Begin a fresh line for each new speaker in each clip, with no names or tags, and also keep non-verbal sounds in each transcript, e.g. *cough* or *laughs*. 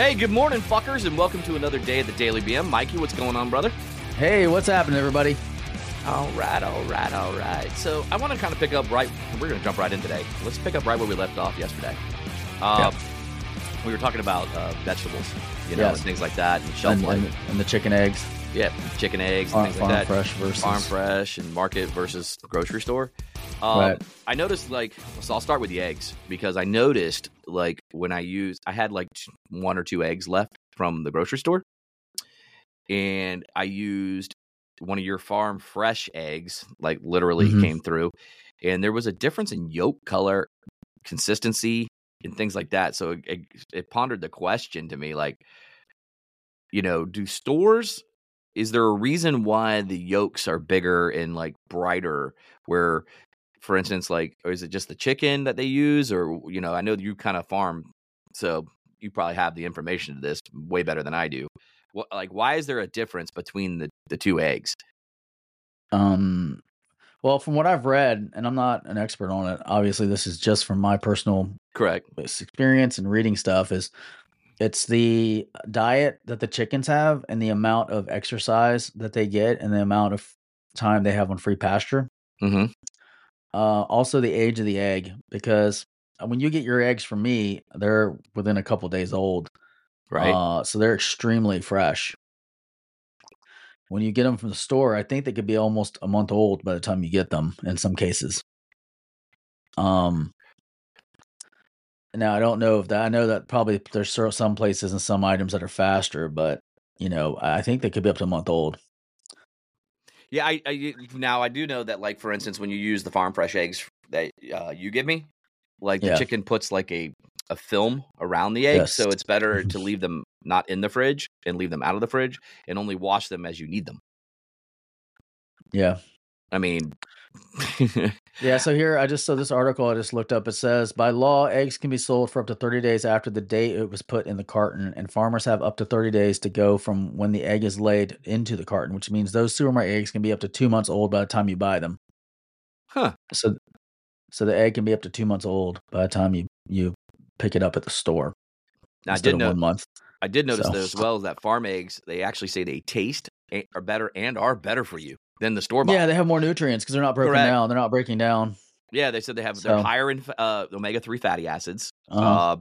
Hey, good morning, fuckers, and welcome to another day at the Daily BM. Mikey, what's going on, brother?
Hey, what's happening, everybody?
All right, all right, all right. So I want to kind of pick up right. We're going to jump right in today. Let's pick up right where we left off yesterday. Uh, We were talking about uh, vegetables, you know, and things like that, and shelf
And,
life.
and, and the chicken eggs,
yeah, chicken eggs,
farm,
and things
farm
like that.
fresh versus
farm fresh and market versus grocery store. Um,
Right.
I noticed like so I'll start with the eggs because I noticed like when I used I had like one or two eggs left from the grocery store, and I used one of your farm fresh eggs like literally
Mhm.
came through, and there was a difference in yolk color, consistency, and things like that. So it, it, it pondered the question to me like, you know, do stores is there a reason why the yolks are bigger and like brighter where for instance like or is it just the chicken that they use or you know i know you kind of farm so you probably have the information to this way better than i do what, like why is there a difference between the, the two eggs
Um, well, from what I've read, and I'm not an expert on it. Obviously, this is just from my personal
correct
experience and reading stuff. Is it's the diet that the chickens have and the amount of exercise that they get and the amount of time they have on free pasture.
mm-hmm
Uh, also the age of the egg because when you get your eggs from me, they're within a couple days old.
right
Uh, so they're extremely fresh. When you get them from the store, I think they could be almost a month old by the time you get them in some cases. Um, now I don't know if that, I know that probably there's some places and some items that are faster, but you know, I I think they could be up to a month old.
Yeah I, I now i do know that like for instance when you use the farm fresh eggs that uh, you give me like the chicken puts like a a film around the eggs so it's better to *laughs* leave them not in the fridge and leave them out of the fridge and only wash them as you need them.
Yeah.
i mean *laughs*
Yeah, so here I just so this article I just looked up. It says by law, eggs can be sold for up to 30 days after the date it was put in the carton, and farmers have up to 30 days to go from when the egg is laid into the carton, which means those supermarket eggs can be up to two months old by the time you buy them.
huh
So, so the egg can be up to two months old by the time you you pick it up at the store.
I did know
one month.
i did notice
So-
though as well that farm eggs they actually say they taste are better and are better for you than the store bought
Yeah, they have more nutrients because they're not broken
Correct.
down. They're not breaking down.
Yeah, they said they have they're higher in uh, omega three fatty acids.
Uh-huh.
Uh,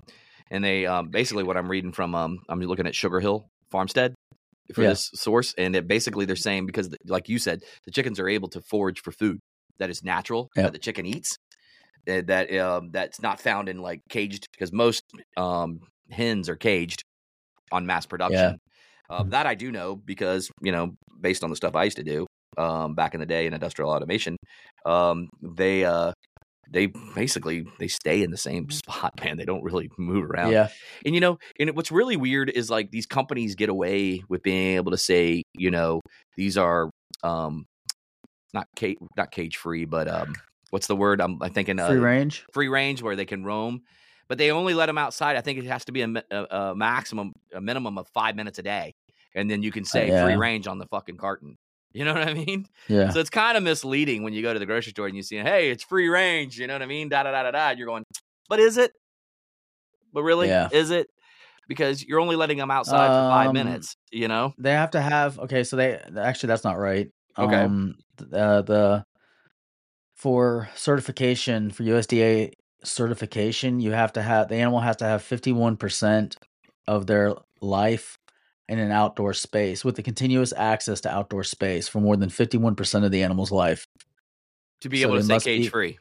and they um, basically what I'm reading from um, I'm looking at Sugar Hill Farmstead for
Yeah.
this source, and it basically they're saying because like you said, the chickens are able to forage for food that is natural
Yep.
that the chicken eats. That um, that's not found in like caged because most um, hens are caged on mass production. Uh,
Mhm.
that I do know because you know based on the stuff I used to do um, back in the day in industrial automation, um, they uh, they basically they stay in the same spot, man. They don't really move around.
Yeah,
And you know, and what's really weird is like these companies get away with being able to say, you know, these are um not cage not cage free, but um what's the word? I'm, I'm thinking uh,
free range.
free range where they can roam, but they only let them outside. I think it has to be a, a, a maximum, a minimum of five minutes a day, and then you can say free
yeah.
range on the fucking carton. You know what I mean?
Yeah,
So it's kind of misleading when you go to the grocery store and you see, hey, it's free range. You know what I mean? Da da da da da. You're going, but is it? But really,
Yeah.
is it? Because you're only letting them outside for five
Um,
minutes. You know?
they have to have. Okay, so they actually that's not right.
Okay.
Um, uh, the for certification for USDA certification, you have to have the animal has to have fifty one percent of their life in an outdoor space with the continuous access to outdoor space for more than fifty one percent of the animal's life.
To be
so
able to say cage
be-
free,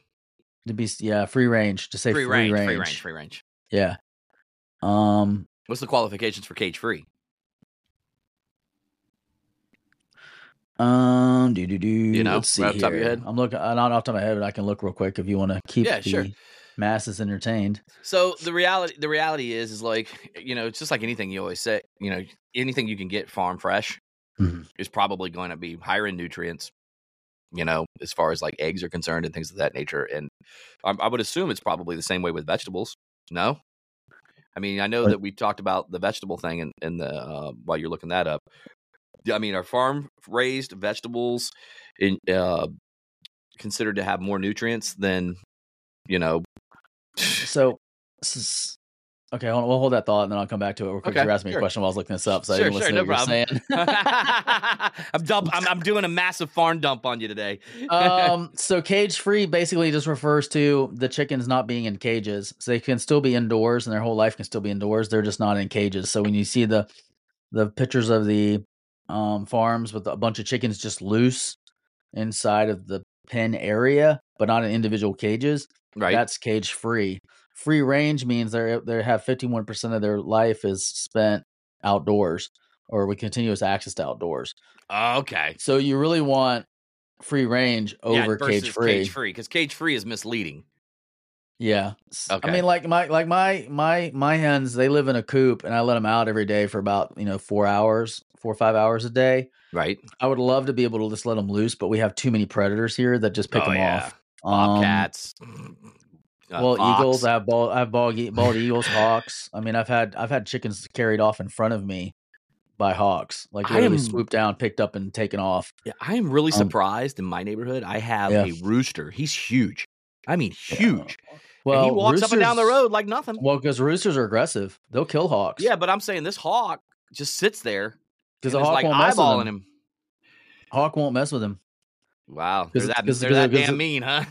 To be yeah, free range. To say
free,
free,
range,
range,
free range, free range.
Yeah. Um.
What's the qualifications for cage free?
Um. Do do do.
You know,
Let's see
right off top of your
here.
head?
I'm looking. uh, Not off the top of my head, but I can look real quick if you want to keep
Yeah,
the
sure.
Masses entertained.
So the reality, the reality is, is like you know, it's just like anything you always say. You know, anything you can get farm fresh
Mhm.
is probably going to be higher in nutrients. You know, as far as like eggs are concerned and things of that nature, and I, I would assume it's probably the same way with vegetables. No, I mean, I know that we talked about the vegetable thing in, in the uh, while you're looking that up. I mean, are farm raised vegetables in, uh, considered to have more nutrients than you know?
So, s- Okay, we'll hold that thought and then I'll come back to it real quick.
Okay,
You asked me
sure.
a question while I was looking this up, so I
Sure,
didn't listen
sure,
to
no
what you were saying. *laughs*
I'm, dump, I'm I'm doing a massive farm dump on you today. *laughs*
um, so cage free basically just refers to the chickens not being in cages. So they can still be indoors and their whole life can still be indoors. They're just not in cages. So when you see the the pictures of the um farms with a bunch of chickens just loose inside of the pen area, but not in individual cages,
right.
that's cage free. Free range means they uh, they have 51% of their life is spent outdoors or with continuous access to outdoors.
Oh, okay.
So you really want free range over
versus
cage free.
Cage free because cage free is misleading.
Yeah.
Okay.
I mean, like my like my my my hens, they live in a coop, and I let them out every day for about you know four hours, four or five hours a day.
Right.
I would love to be able to just let them loose, but we have too many predators here that just pick
Oh,
them
yeah.
off. Um,
Bobcats. uh,
well,
fox.
eagles. I have bald. I have bald, bald eagles, hawks. I mean, I've had I've had chickens carried off in front of me by hawks, like
I am-
swooped down, picked up, and taken off.
Yeah, I am really
Um,
surprised in my neighborhood. I have
Yeah.
a rooster. He's huge. I mean, huge.
Well,
and he walks up and down the road like nothing.
Well, because roosters are aggressive, they'll kill hawks.
Yeah, but I'm saying this hawk just sits there
because the hawk
like
won't mess with him.
him.
Hawk won't mess with him.
Wow, they're that,
'cause-
they're
'cause-
that
'cause
damn
it-
mean, huh?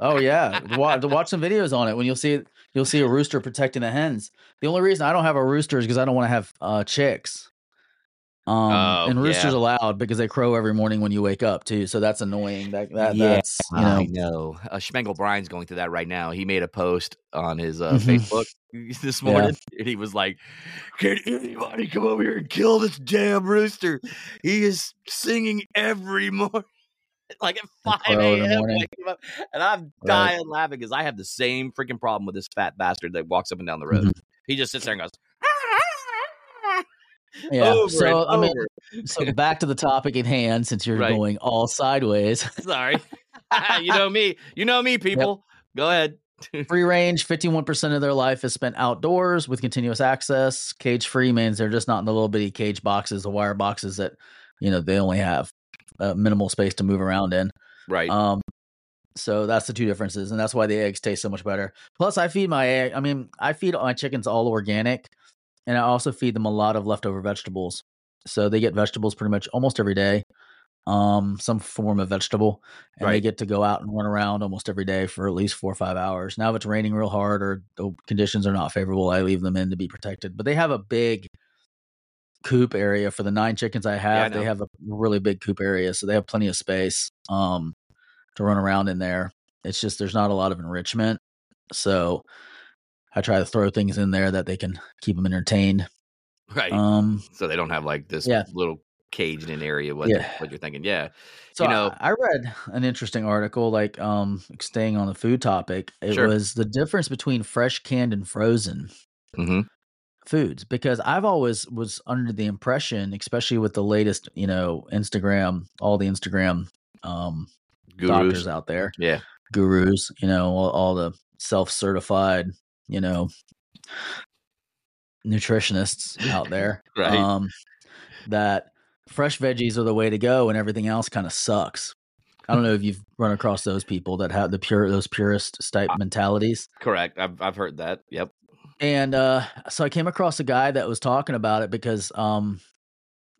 Oh yeah, *laughs* watch, watch some videos on it when you'll see it, you'll see a rooster protecting the hens. The only reason I don't have a rooster is because I don't want to have uh, chicks. Um,
Oh,
and roosters
yeah.
are loud because they crow every morning when you wake up too. So that's annoying. That that
Yeah,
that's you know
I know. Uh, Schmengel Brian's going through that right now. He made a post on his uh,
Mhm.
Facebook *laughs* this morning, and he was like, "Can anybody come over here and kill this damn rooster? He is singing every *laughs* morning." Like at
At
5
crow in the
a.m.
morning.
waking up. And I'm
Right.
dying laughing because I have the same freaking problem with this fat bastard that walks up and down the road.
Mhm.
He just sits there and goes, *laughs*
yeah.
over
so I mean, so back to the topic at hand, since you're
Right.
going all sideways. *laughs*
Sorry. *laughs* you know me. You know me, people. Go ahead.
free range, fifty-one percent of their life is spent outdoors with continuous access. Cage free means they're just not in the little bitty cage boxes, the wire boxes that you know they only have uh, minimal space to move around in.
Right.
Um, so that's the two differences, and that's why the eggs taste so much better. Plus, I feed my egg. I mean, I feed my chickens all organic, and I also feed them a lot of leftover vegetables. So they get vegetables pretty much almost every day, um, some form of vegetable, and they get to go out and run around almost every day for at least four or five hours. Now, if it's raining real hard or the conditions are not favorable, I leave them in to be protected. But they have a big coop area for the nine chickens I have.
know.
they have a really big coop area, so they have plenty of space. Um, to run around in there. It's just there's not a lot of enrichment. So I try to throw things in there that they can keep them entertained.
right.
Um
so they don't have like this
yeah.
little caged in an area. What,
Yeah.
what you're thinking. Yeah.
so
You know-
I, I read an interesting article like um staying on the food topic. It
Sure.
was the difference between fresh, canned and frozen
hmm
foods because I've always was under the impression, especially with the latest, you know, Instagram, all the Instagram um doctors
Gurus.
out there.
Yeah.
gurus, you know, all, all the self-certified, you know, nutritionists out there. *laughs*
Right.
Um, that fresh veggies are the way to go, and everything else kind of sucks. I don't know if you've run across those people that have the pure those purist type mentalities.
Correct. I've I've heard that. Yep.
And uh, so I came across a guy that was talking about it because, um,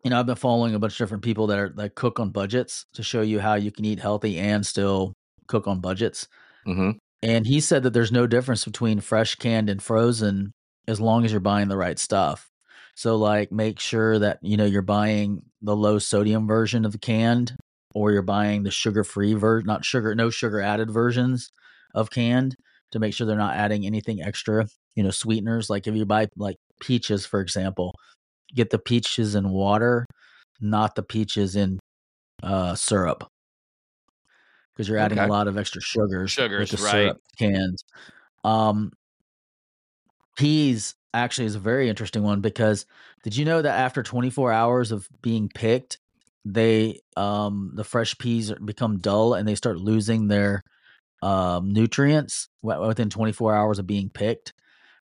you know, I've been following a bunch of different people that are that cook on budgets to show you how you can eat healthy and still cook on budgets.
hmm
And he said that there's no difference between fresh, canned, and frozen as long as you're buying the right stuff. So, like, make sure that you know you're buying the low sodium version of the canned, or you're buying the sugar free version, not sugar, no sugar added versions of canned to make sure they're not adding anything extra. You know, sweeteners. Like if you buy like peaches, for example, get the peaches in water, not the peaches in uh, syrup, because you're adding
Okay.
a lot of extra sugars.
Sugars,
with the
right.
syrup cans. Um, peas actually is a very interesting one because did you know that after 24 hours of being picked, they um the fresh peas become dull and they start losing their um nutrients within 24 hours of being picked.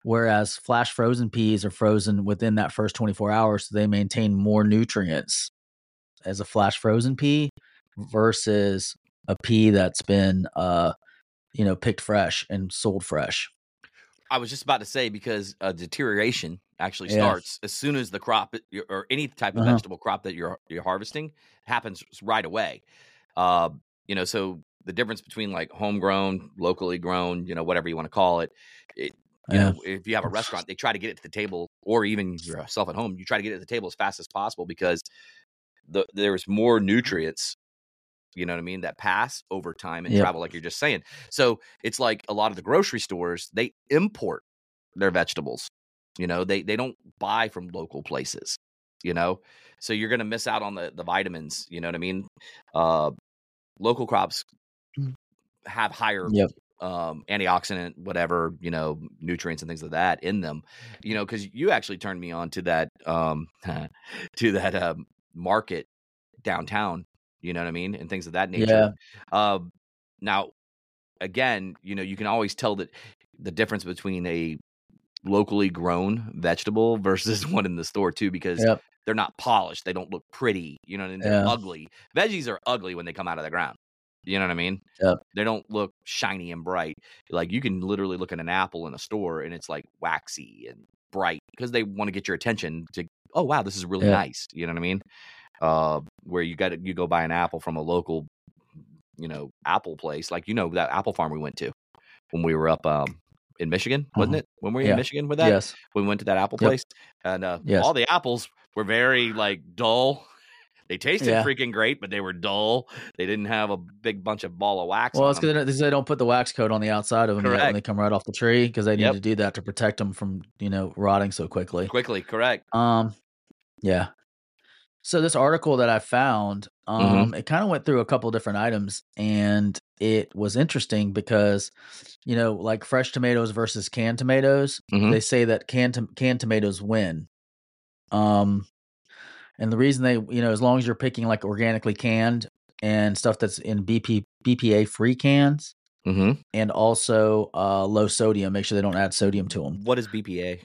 Whereas flash frozen peas are frozen within that first 24 hours, so they maintain more nutrients as a flash frozen pea versus a pea that's been uh you know picked fresh and sold fresh.
I was just about to say because uh, deterioration actually
Yeah.
starts as soon as the crop or any type of
Uh-huh.
vegetable crop that you're you're harvesting happens right away. Uh, you know, so the difference between like homegrown, locally grown, you know, whatever you want to call it, it you
Yeah.
know, if you have a restaurant, they try to get it to the table, or even yourself at home, you try to get it to the table as fast as possible because the, there's more nutrients. You know what I mean? That pass over time and
Yep.
travel, like you're just saying. So it's like a lot of the grocery stores they import their vegetables. You know, they they don't buy from local places. You know, so you're going to miss out on the the vitamins. You know what I mean? Uh, local crops
Mm.
have higher
Yep.
Um antioxidant whatever you know nutrients and things like that in them you know because you actually turned me on to that um *laughs* to that um market downtown you know what i mean and things of that nature uh, now again you know you can always tell that the difference between a locally grown vegetable versus *laughs* one in the store too because
Yep.
they're not polished they don't look pretty you know and they're
Yeah.
ugly veggies are ugly when they come out of the ground you know what i mean they don't look shiny and bright like you can literally look at an apple in a store and it's like waxy and bright because they want to get your attention to oh wow this is really
Yeah.
nice you know what i mean uh where you got you go buy an apple from a local you know apple place like you know that apple farm we went to when we were up um in michigan wasn't
Uh-huh.
it when we were
Yeah.
in michigan with that
Yes.
when we went to that apple
Yep.
place and uh
Yes.
all the apples were very like dull they tasted
Yeah.
freaking great but they were dull they didn't have a big bunch of ball of wax
Well, it's because they don't put the wax coat on the outside of them when they come right off the tree because they need
Yep.
to do that to protect them from you know rotting so quickly.
quickly correct
Um, yeah. So this article that I found,
Mm-hmm.
um, it kind of went through a couple different items, and it was interesting because, you know, like fresh tomatoes versus canned tomatoes,
Mhm.
they say that canned tom- canned tomatoes win. Um, and the reason they, you know, as long as you're picking like organically canned and stuff that's in BP BPA free cans,
hmm
and also uh, low sodium, make sure they don't add sodium to them.
what is bpa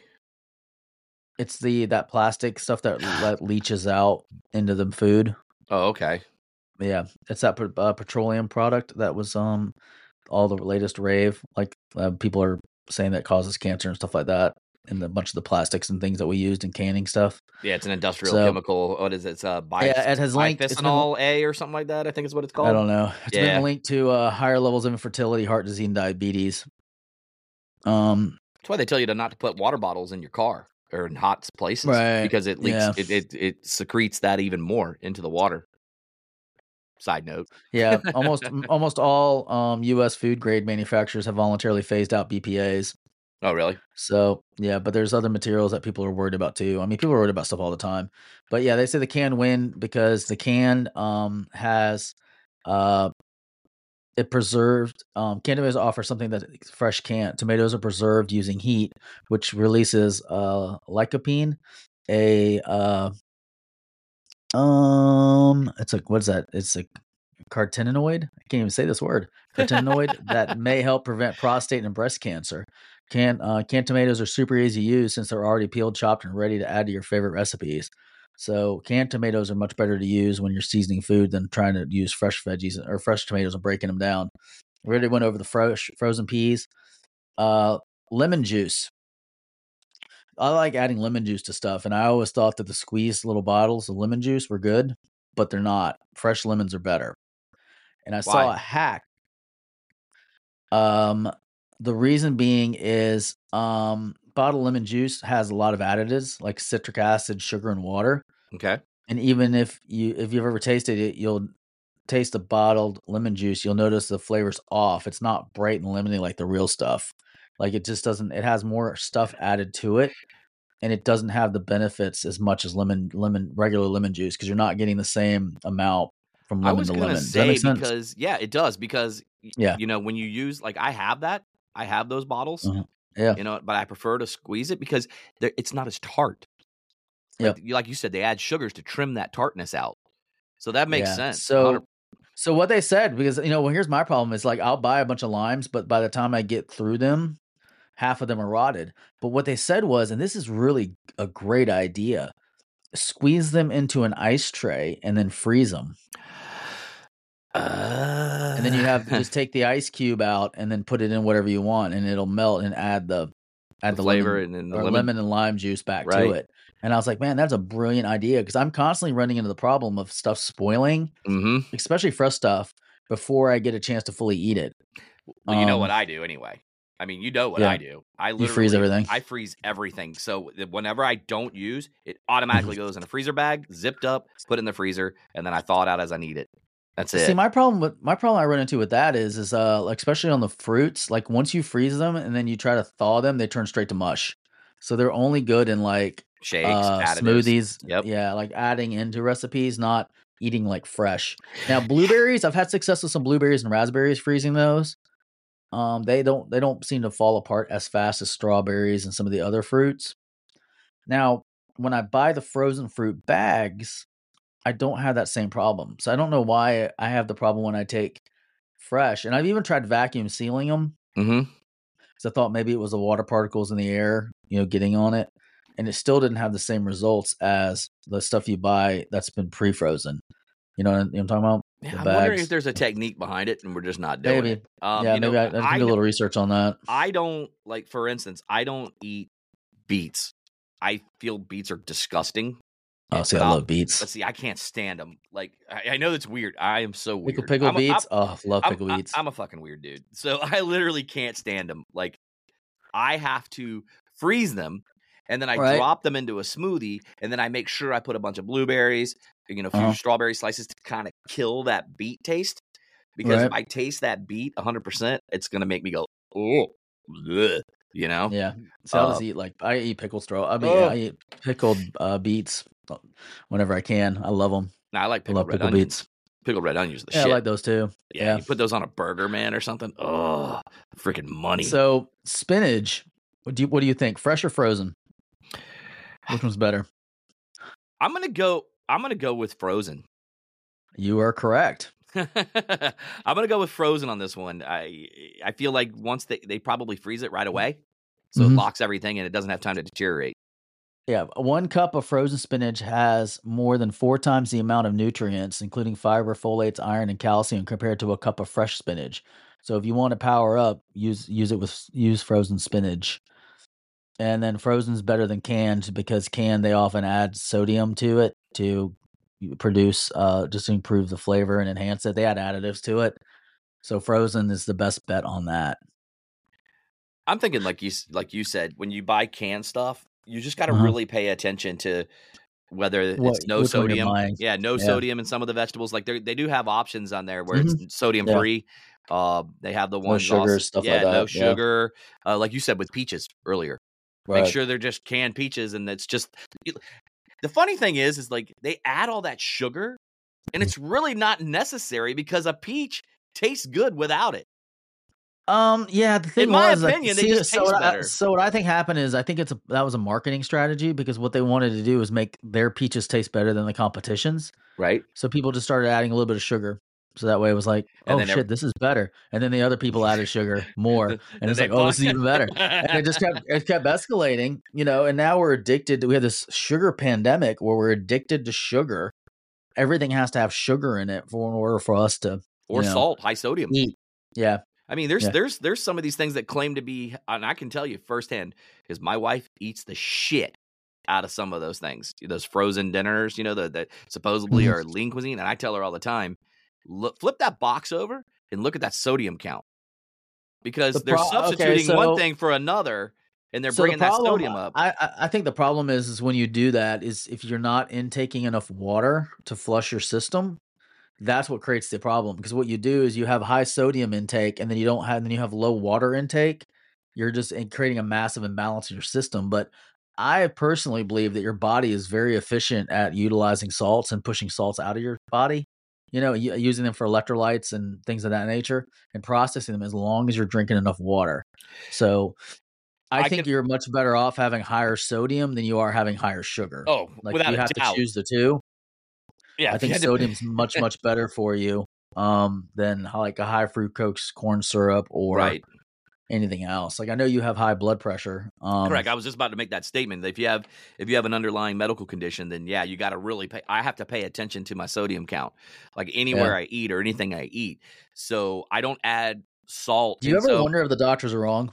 It's the that plastic stuff that, *sighs* that leaches out into the food.
oh okay
Yeah, it's that uh, petroleum product that was um all the latest rave. Like uh, people are saying that causes cancer and stuff like that, and a bunch of the plastics and things that we used in canning stuff.
yeah it's an industrial
So-
chemical what is it it's uh bi-
Yeah, it has linked- been-
bisphenol a or something like that i think is what it's called
I don't know. It's
Yeah.
been linked to uh, higher levels of infertility, heart disease, and diabetes. Um,
That's why they tell you to not to put water bottles in your car or in hot places,
Right,
Because it leaks,
yeah.
it, it it secretes that even more into the water. Side note,
yeah, almost *laughs* almost all um, U.S. food grade manufacturers have voluntarily phased out BPA's.
Oh really?
So yeah, but there's other materials that people are worried about too. I mean, people are worried about stuff all the time. But yeah, they say the can win because the can um has uh it preserved um canned tomatoes offer something that fresh can't. Tomatoes are preserved using heat, which releases uh lycopene, a uh um it's like what's that? It's a carotenoid. I can't even say this word. *laughs* Carotenoid that may help prevent prostate and breast cancer. Can uh, canned tomatoes are super easy to use since they're already peeled, chopped, and ready to add to your favorite recipes. So canned tomatoes are much better to use when you're seasoning food than trying to use fresh veggies or fresh tomatoes and breaking them down. We already went over the fresh frozen peas. Uh, lemon juice. I like adding lemon juice to stuff, and I always thought that the squeezed little bottles of lemon juice were good, but they're not. Fresh lemons are better. And I saw a hack. Um, the reason being is um, bottled lemon juice has a lot of additives like citric acid, sugar, and water.
Okay,
And even if you if you've ever tasted it, you'll taste the bottled lemon juice. You'll notice the flavor's off. It's not bright and lemony like the real stuff. Like it just doesn't. It has more stuff added to it, and it doesn't have the benefits as much as lemon lemon regular lemon juice because you're not getting the same amount from
I
lemon
was
to
gonna
lemon.
Say because yeah, it does because
Yeah.
you know when you use like I have that, I have those bottles,
Mhm. Yeah.
you know, but I prefer to squeeze it because it's not as tart. Like, you- like you said, they add sugars to trim that tartness out, so that makes
Yeah.
sense.
So,
100
so what they said because you know, well, here's my problem is like I'll buy a bunch of limes, but by the time I get through them, half of them are rotted. But what they said was, and this is really a great idea, squeeze them into an ice tray and then freeze them, and then you have to just *laughs* take the ice cube out and then put it in whatever you want, and it'll melt and add the add
The
the,
flavor
lemon,
and then the lemon.
lemon and lime juice back
Right.
to it. And I was like, man, that's a brilliant idea because I'm constantly running into the problem of stuff spoiling,
Mm-hmm.
especially fresh stuff, before I get a chance to fully eat it.
Well, you know
Um,
what I do anyway. I mean, you know what
Yeah.
I do. I
You freeze everything.
I freeze everything. So whenever I don't use, it automatically *laughs* goes in a freezer bag, zipped up, put in the freezer, and then I thaw it out as I need it. That's it.
See, my problem with my problem I run into with that is is uh like especially on the fruits, like once you freeze them and then you try to thaw them, they turn straight to mush. So they're only good in like
Shakes,
uh,
additives.
smoothies.
Yep.
Yeah, like adding into recipes, not eating like fresh. Now blueberries, I've had success with some blueberries and raspberries freezing those. Um, they don't they don't seem to fall apart as fast as strawberries and some of the other fruits. Now, when I buy the frozen fruit bags, I don't have that same problem. So I don't know why I have the problem when I take fresh. And I've even tried vacuum sealing them
Mm-hmm.
because I thought maybe it was the water particles in the air, you know, getting on it, and it still didn't have the same results as the stuff you buy that's been pre-frozen. You know what I'm talking about?
Yeah, I'm wondering if there's a technique behind it, and we're just not doing
Maybe.
it. Um,
yeah,
you know,
maybe I, I can
I
do a little research on that.
I don't like, for instance, I don't eat beets. I feel beets are disgusting.
Oh, see, I love beets.
But see, I can't stand them. Like, I, I know that's weird. I am so weird.
Pickle pickle
I'm
beets.
I'm-
oh, love
I'm,
pickle
I-
beets.
I'm a fucking weird dude. So *laughs* I literally can't stand them. Like, I have to freeze them, and then I
Right.
drop them into a smoothie, and then I make sure I put a bunch of blueberries, you know, a few
Uh-huh.
strawberry slices to kind of kill that beet taste. Because if I taste that beet 100, percent it's gonna make me go, oh, bleh," you know.
yeah, so
Uh,
just eat like I eat pickled straw. I mean,
Oh.
I eat pickled uh, beets whenever I can. I love them.
Now I like
I love
onions.
beets.
Pickled red onions, are the
Yeah,
shit.
I like those too.
yeah,
yeah.
you put those on a burger, man, or something. Oh, freaking money.
So spinach. What do you what do you think? Fresh or frozen? Which one's better?
I'm gonna go. I'm gonna go with frozen.
You are correct. *laughs*
I'm gonna go with frozen on this one. I I feel like once they they probably freeze it right away, so it
Mhm.
locks everything and it doesn't have time to deteriorate.
Yeah, one cup of frozen spinach has more than four times the amount of nutrients, including fiber, folates, iron, and calcium, compared to a cup of fresh spinach. So if you want to power up, use use it with use frozen spinach. And then frozen's better than canned because canned they often add sodium to it to produce uh just to improve the flavor and enhance it. They add additives to it. So frozen is the best bet on that.
I'm thinking like you like you said when you buy canned stuff, you just got to
Uh-huh.
really pay attention to whether
What-
it's no
one
sodium. Yeah, no
Yeah.
sodium in some of the vegetables. Like they they do have options on there where it's sodium
Yeah.
free. Uh, they have the ones
sugar,
also-
stuff
yeah,
like
no
that, yeah.
sugar. Uh, like you said with peaches earlier.
Right.
Make sure they're just canned peaches, and it's just. The funny thing is, is like they add all that sugar, and it's really not necessary because a peach tastes good without it.
Um. Yeah. The thing
my
was, like,
opinion, they just
so
taste
what I-
better.
so what I think happened is, I think it's a that was a marketing strategy because what they wanted to do is make their peaches taste better than the competitions.
Right.
So people just started adding a little bit of sugar. So that way it was like,
And
oh shit,
every-
this is better. And then the other people added sugar more, *laughs* and it's like, oh, this is even better. And it just kept it kept escalating, you know. And now we're addicted. to We have this sugar pandemic where we're addicted to sugar. Everything has to have sugar in it for in order for us to
or
you know,
salt, high sodium.
eat. Yeah.
I mean, there's
Yeah.
there's there's some of these things that claim to be, and I can tell you firsthand, because my wife eats the shit out of some of those things, those frozen dinners, you know, that that supposedly
Mhm.
are lean cuisine, and I tell her all the time, look, flip that box over and look at that sodium count, because
The
they're
pro- okay,
substituting one thing for another, and they're
So the
bringing that sodium up.
I, I I think the problem is is when you do that is if you're not intaking enough water to flush your system, that's what creates the problem. Because what you do is you have high sodium intake and then you don't have and then you have low water intake. You're just creating a massive imbalance in your system. But I personally believe that your body is very efficient at utilizing salts and pushing salts out of your body. You know, using them for electrolytes and things of that nature, and processing them as long as you're drinking enough water. So, I,
I
think you're much better off having higher sodium than you are having higher sugar.
oh,
like
without
you have
doubt.
to choose the two.
Yeah,
I think
to-
sodium's much much better for you um than like a high fructose corn syrup or
right.
anything else. Like I know you have high blood pressure. Um
Correct. I was just about to make that statement. If you have if you have an underlying medical condition, then yeah, you got to really pay. I have to pay attention to my sodium count, like anywhere I eat or anything I eat. So I don't add salt.
Do you ever
so-
wonder if the doctors are wrong?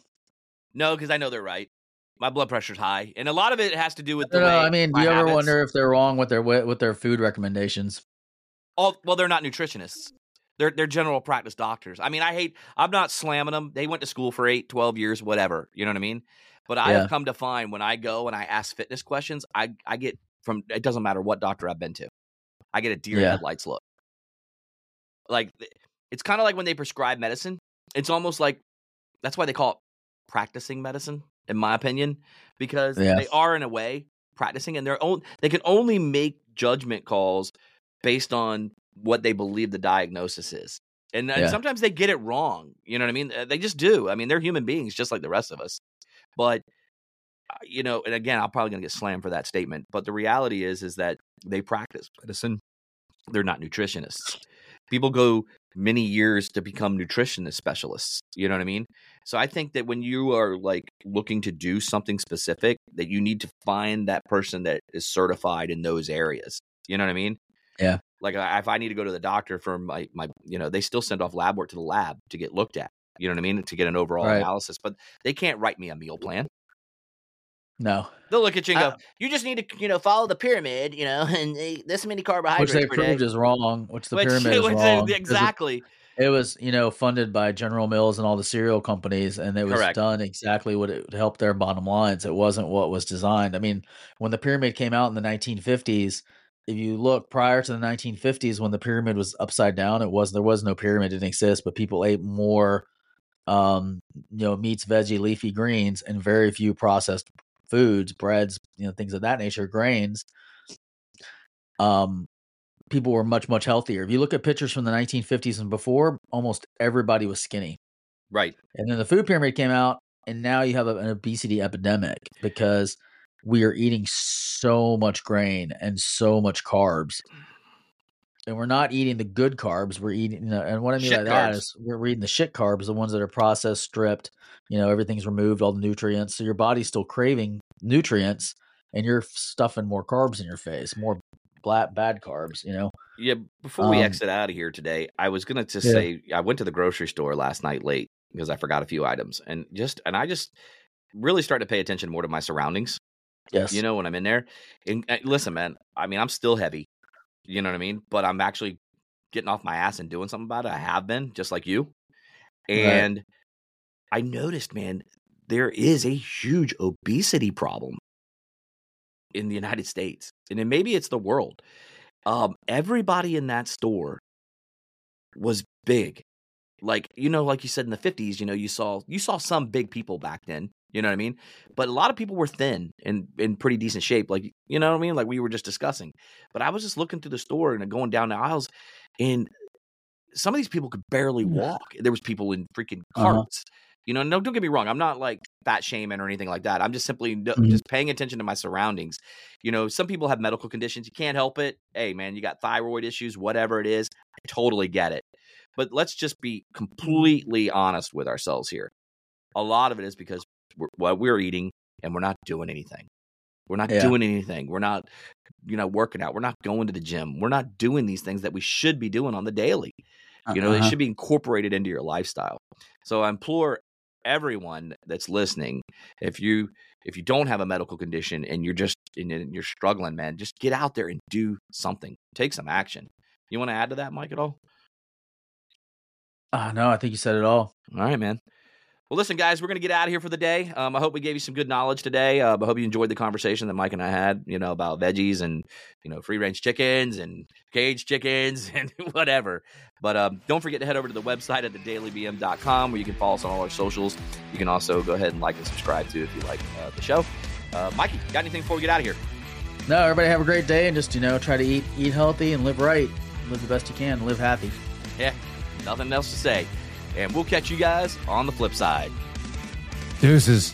No, because I know they're right. My blood pressure's high, and a lot of it has to do with the
No. I mean, do you ever
habits-
wonder if they're wrong with their with their food recommendations?
All, well, they're not nutritionists. They're they're general practice doctors. I mean, I hate. I'm not slamming them. They went to school for eight, 12 years, whatever. You know what I mean? But I
Yeah.
have come to find when I go and I ask fitness questions, I I get from. It doesn't matter what doctor I've been to, I get a deer
Yeah.
headlights look. Like it's kind of like when they prescribe medicine. It's almost like that's why they call it practicing medicine, in my opinion, because
Yeah.
they are in a way practicing, and they're own. They can only make judgment calls based on what they believe the diagnosis is. And, and sometimes they get it wrong. You know what I mean? They just do. I mean, they're human beings just like the rest of us. But uh, you know, and again, I'm probably going to get slammed for that statement, but the reality is is that they practice medicine. They're not nutritionists. People go many years to become nutritionist specialists. You know what I mean? So I think that when you are like looking to do something specific, that you need to find that person that is certified in those areas. You know what I mean?
Yeah.
Like if I need to go to the doctor for my my, you know, they still send off lab work to the lab to get looked at. You know what I mean? To get an overall
Right.
analysis, but they can't write me a meal plan.
No,
They'll look at you and go,
Uh,
"You just need to, you know, follow the pyramid, you know, *laughs* and eat this many carbohydrates
which they
per day."
proved is wrong. Which the
Which- *laughs*
pyramid is
which
wrong.
exactly.
It was, you know, funded by General Mills and all the cereal companies, and it was
Correct.
done exactly what it would help their bottom lines. It wasn't what was designed. I mean, when the pyramid came out in the 1950s, if you look prior to the 1950s, when the pyramid was upside down, it was there was no pyramid, it didn't exist, but people ate more, um, you know, meats, veggie, leafy greens, and very few processed foods, breads, you know, things of that nature, grains. Um, people were much much healthier. If you look at pictures from the 1950s and before, almost everybody was skinny.
Right.
And then the food pyramid came out, and now you have a- an obesity epidemic because we are eating so much grain and so much carbs. And we're not eating the good carbs. We're eating, you know, and what I mean
Shit
by that
carbs.
is we're, we're eating the shit carbs, the ones that are processed, stripped, you know, everything's removed, all the nutrients. So your body's still craving nutrients, and you're stuffing more carbs in your face, more black, bad carbs, you know?
Yeah. Before we
Um,
exit out of here today, I was gonna just
Yeah.
say I went to the grocery store last night late because I forgot a few items, and just and I just really started to pay attention more to my surroundings.
Yes.
You know, when I'm in there, and uh, listen, man. I mean, I'm still heavy. You know what I mean? But I'm actually getting off my ass and doing something about it. I have been, just like you.
Right.
And I noticed, man, there is a huge obesity problem in the United States, and then maybe it's the world. Um, everybody in that store was big, like you know, like you said in the fifties. You know, you saw you saw some big people back then. You know what I mean? But a lot of people were thin and in pretty decent shape, like you know what I mean, like we were just discussing. But I was just looking through the store and going down the aisles, and some of these people could barely walk. There was people in freaking
Uh-huh.
carts. You know, no, don't get me wrong. I'm not like fat shaming or anything like that. I'm just simply
Mhm.
just paying attention to my surroundings. You know, some people have medical conditions. You can't help it. Hey, man, you got thyroid issues, whatever it is. I totally get it. But let's just be completely honest with ourselves here. A lot of it is because we're, what we're eating and we're not doing anything. We're not
Yeah.
doing anything. We're not, you know, working out. We're not going to the gym. We're not doing these things that we should be doing on the daily. You know, they
Uh-huh.
should be incorporated into your lifestyle. So I implore everyone that's listening, if you if you don't have a medical condition and you're just and you're struggling, man, just get out there and do something. Take some action. You want to add to that, Mike, at all?
Ah, no, I think you said it all.
All right, man. Well, listen, guys, we're going to get out of here for the day. Um, I hope we gave you some good knowledge today. Uh, I hope you enjoyed the conversation that Mike and I had, you know, about veggies and, you know, free range chickens and cage chickens *laughs* and whatever. But um, don't forget to head over to the website at thedailybm.com where you can follow us on all our socials. You can also go ahead and like and subscribe too if you like uh, the show. Uh, Mikey, got anything before we get out of here?
No, everybody have a great day and just, you know, try to eat eat healthy and live right. Live the best you can, live happy.
Yeah, nothing else to say. And we'll catch you guys on the flip side.
Deuces.